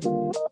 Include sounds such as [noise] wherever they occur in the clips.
thank you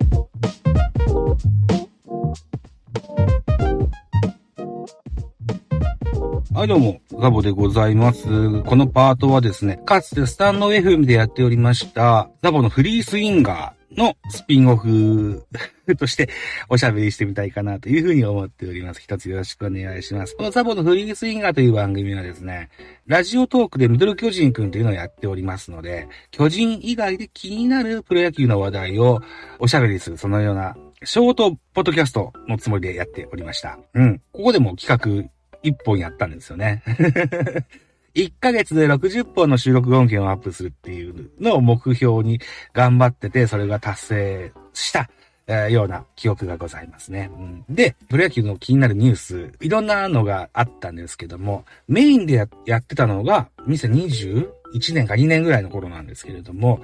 はい、どうも、ガボでございます。このパートはですね、かつてスタンド FM でやっておりました、ザボのフリースインガーのスピンオフ [laughs] としておしゃべりしてみたいかなというふうに思っております。一つよろしくお願いします。このザボのフリースインガーという番組はですね、ラジオトークでミドル巨人くんというのをやっておりますので、巨人以外で気になるプロ野球の話題をおしゃべりする、そのようなショートポッドキャストのつもりでやっておりました。うん。ここでも企画1本やったんですよね。[laughs] 1ヶ月で60本の収録音源をアップするっていうのを目標に頑張ってて、それが達成した、えー、ような記憶がございますね。うん、で、プロ野球の気になるニュース、いろんなのがあったんですけども、メインでややってたのが2021年か2年ぐらいの頃なんですけれども、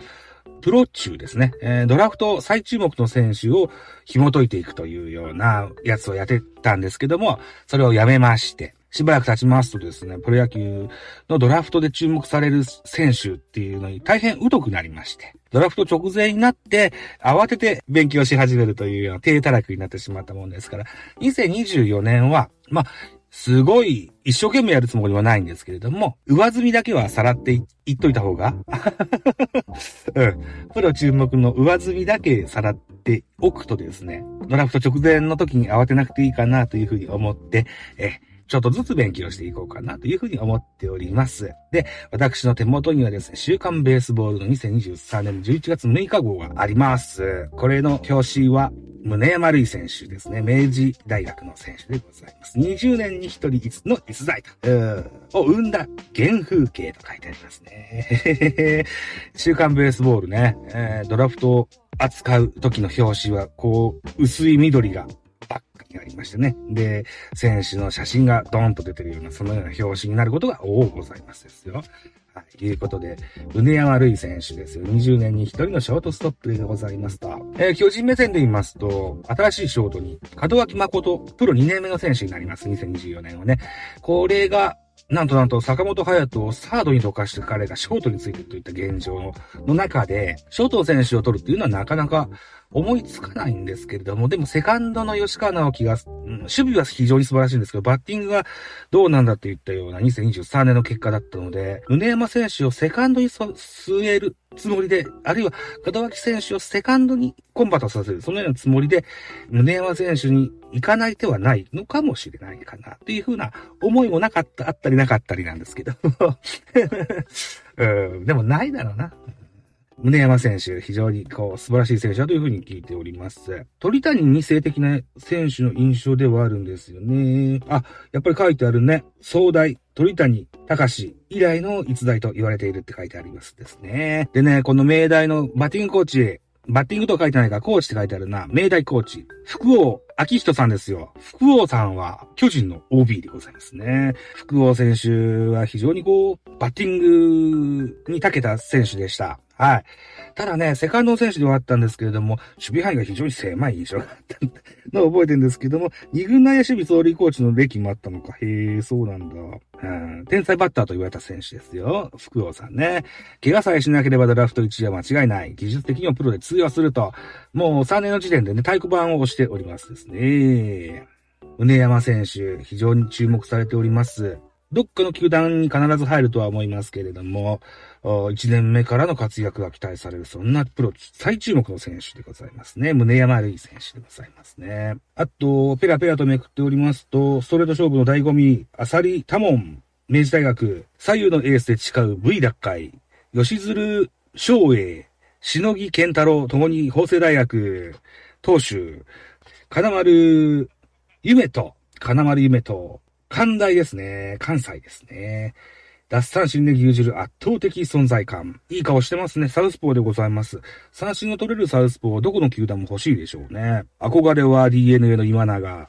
プロ中ですね、えー、ドラフト最注目の選手を紐解いていくというようなやつをやってたんですけども、それをやめまして、しばらく経ちますとですね、プロ野球のドラフトで注目される選手っていうのに大変疎くなりまして、ドラフト直前になって慌てて勉強し始めるというような低たらくになってしまったもんですから、2024年は、まあ、すごい一生懸命やるつもりはないんですけれども、上積みだけはさらっていっといた方が、[laughs] うん。プロ注目の上積みだけさらっておくとですね、ドラフト直前の時に慌てなくていいかなというふうに思って、え、ちょっとずつ勉強していこうかなというふうに思っております。で、私の手元にはですね、週刊ベースボールの2023年11月6日号があります。これの表紙は、宗山類選手ですね。明治大学の選手でございます。20年に一人の逸材と、を生んだ原風景と書いてありますね。[laughs] 週刊ベースボールね、えー、ドラフトを扱う時の表紙は、こう、薄い緑ががありましてね。で、選手の写真がドーンと出てるような、そのような表紙になることが多ございますですよ。はい。いうことで、宗山るい選手ですよ。20年に一人のショートストップでございますと。えー、巨人目線で言いますと、新しいショートに、門脇誠、プロ2年目の選手になります。2024年はね。これが、なんとなんと坂本隼人をサードにどかして彼がショートについてといった現状の中で、ショート選手を取るっていうのはなかなか思いつかないんですけれども、でもセカンドの吉川直樹が、守備は非常に素晴らしいんですけど、バッティングがどうなんだって言ったような2023年の結果だったので、宗山選手をセカンドに据えるつもりで、あるいは門脇選手をセカンドにコンバートさせる、そのようなつもりで、宗山選手に行かない手はないのかもしれないかな、っていうふうな思いもなかった、あったりなかったりなんですけど。[laughs] うん、でもないだろうな。宗山選手、非常にこう素晴らしい選手だというふうに聞いております。鳥谷に性的な選手の印象ではあるんですよね。あ、やっぱり書いてあるね。壮大、鳥谷隆以来の逸材と言われているって書いてありますですね。でね、この明大のバッティングコーチ、バッティングと書いてないか、コーチって書いてあるな。明大コーチ。福王秋人さんですよ。福王さんは巨人の OB でございますね。福王選手は非常にこう、バッティングに長けた選手でした。はい。ただね、セカンド選手ではあったんですけれども、守備範囲が非常に狭い印象があったのを覚えてるんですけども、二軍内野守備総理コーチの歴もあったのか。へえ、そうなんだ。うん、天才バッターと言われた選手ですよ。福王さんね。怪我さえしなければドラフト1位は間違いない。技術的にもプロで通用すると、もう3年の時点でね、太鼓判を押しておりますですね。宗山選手、非常に注目されております。どっかの球団に必ず入るとは思いますけれども、1年目からの活躍が期待される、そんなプロ最注目の選手でございますね。宗山るい選手でございますね。あと、ペラペラとめくっておりますと、ストレート勝負の醍醐味、アサリタモン、明治大学、左右のエースで誓う V 奪回、吉鶴翔英、しのぎ健太郎、ともに法政大学、投手、金丸夢と、金丸夢と、関大ですね。関西ですね。脱三振で牛耳る圧倒的存在感。いい顔してますね。サウスポーでございます。三振の取れるサウスポーはどこの球団も欲しいでしょうね。憧れは DNA の今永。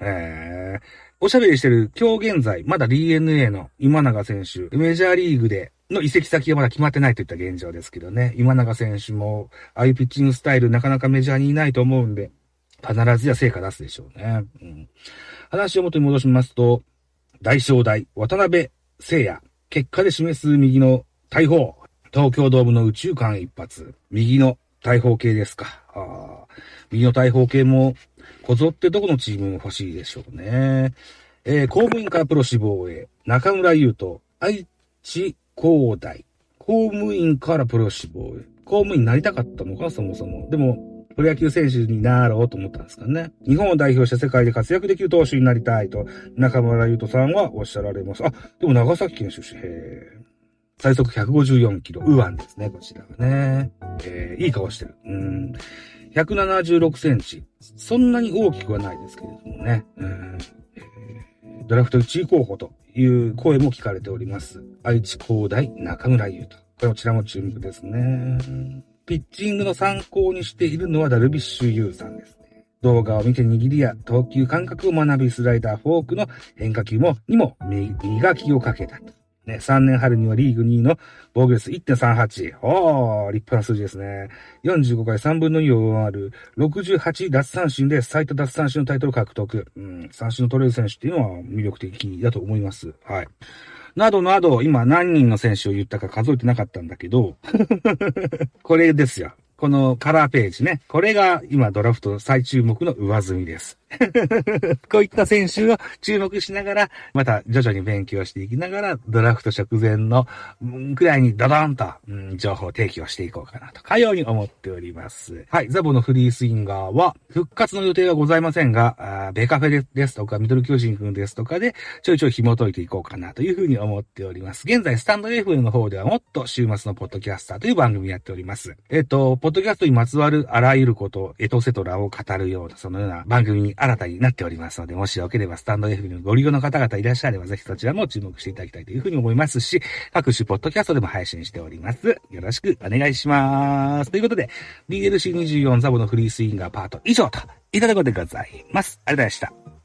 えー、おしゃべりしてる今日現在、まだ DNA の今永選手、メジャーリーグでの移籍先がまだ決まってないといった現状ですけどね。今永選手も、ああいうピッチングスタイルなかなかメジャーにいないと思うんで、必ずや成果出すでしょうね。うん、話を元に戻しますと、大正大、渡辺聖也、結果で示す右の大砲、東京ドームの宇宙間一発、右の大砲系ですか。あ右の大砲系も、こぞってどこのチームも欲しいでしょうね。えー、公務員からプロ志望へ、中村優斗、愛知工大。公務員からプロ志望へ。公務員になりたかったのか、そもそも。でも、プロ野球選手になろうと思ったんですかね。日本を代表して世界で活躍できる投手になりたいと、中村優斗さんはおっしゃられます。あ、でも長崎県出身。へ最速154キロ、ウワンですね、こちらはね。えー、いい顔してる。うん。176センチ。そんなに大きくはないですけれどもね。うんドラフト1位候補という声も聞かれております。愛知工大中村優斗。こちらも注目ですね。ピッチングの参考にしているのはダルビッシュ有さんですね。動画を見て握りや投球感覚を学びスライダー、フォークの変化球も、にも磨きをかけたと。ね、3年春にはリーグ2位の防御率1.38。おー、立派な数字ですね。45回3分の2を上回る68奪三振で最多奪三振のタイトル獲得。うん、三振の取れる選手っていうのは魅力的だと思います。はい。などなど、今何人の選手を言ったか数えてなかったんだけど、[laughs] これですよ。このカラーページね。これが今ドラフト最注目の上積みです。[laughs] こういった選手を注目しながら、また徐々に勉強していきながら、ドラフト直前のくらいにドドンと、情報提供していこうかなと、かように思っております。はい、ザボのフリースインガーは、復活の予定はございませんが、ベカフェですとか、ミドル巨人くんですとかで、ちょいちょい紐解いていこうかなというふうに思っております。現在、スタンド FM の方ではもっと週末のポッドキャスターという番組やっております。えっと、ポッドキャストにまつわるあらゆること、エトセトラを語るような、そのような番組に新たになっておりますので、もしよければスタンド F のご利用の方々いらっしゃれば、ぜひそちらも注目していただきたいというふうに思いますし、各種ポッドキャストでも配信しております。よろしくお願いします。ということで、DLC24 ザボのフリースインガーパート以上といったとことでございます。ありがとうございました。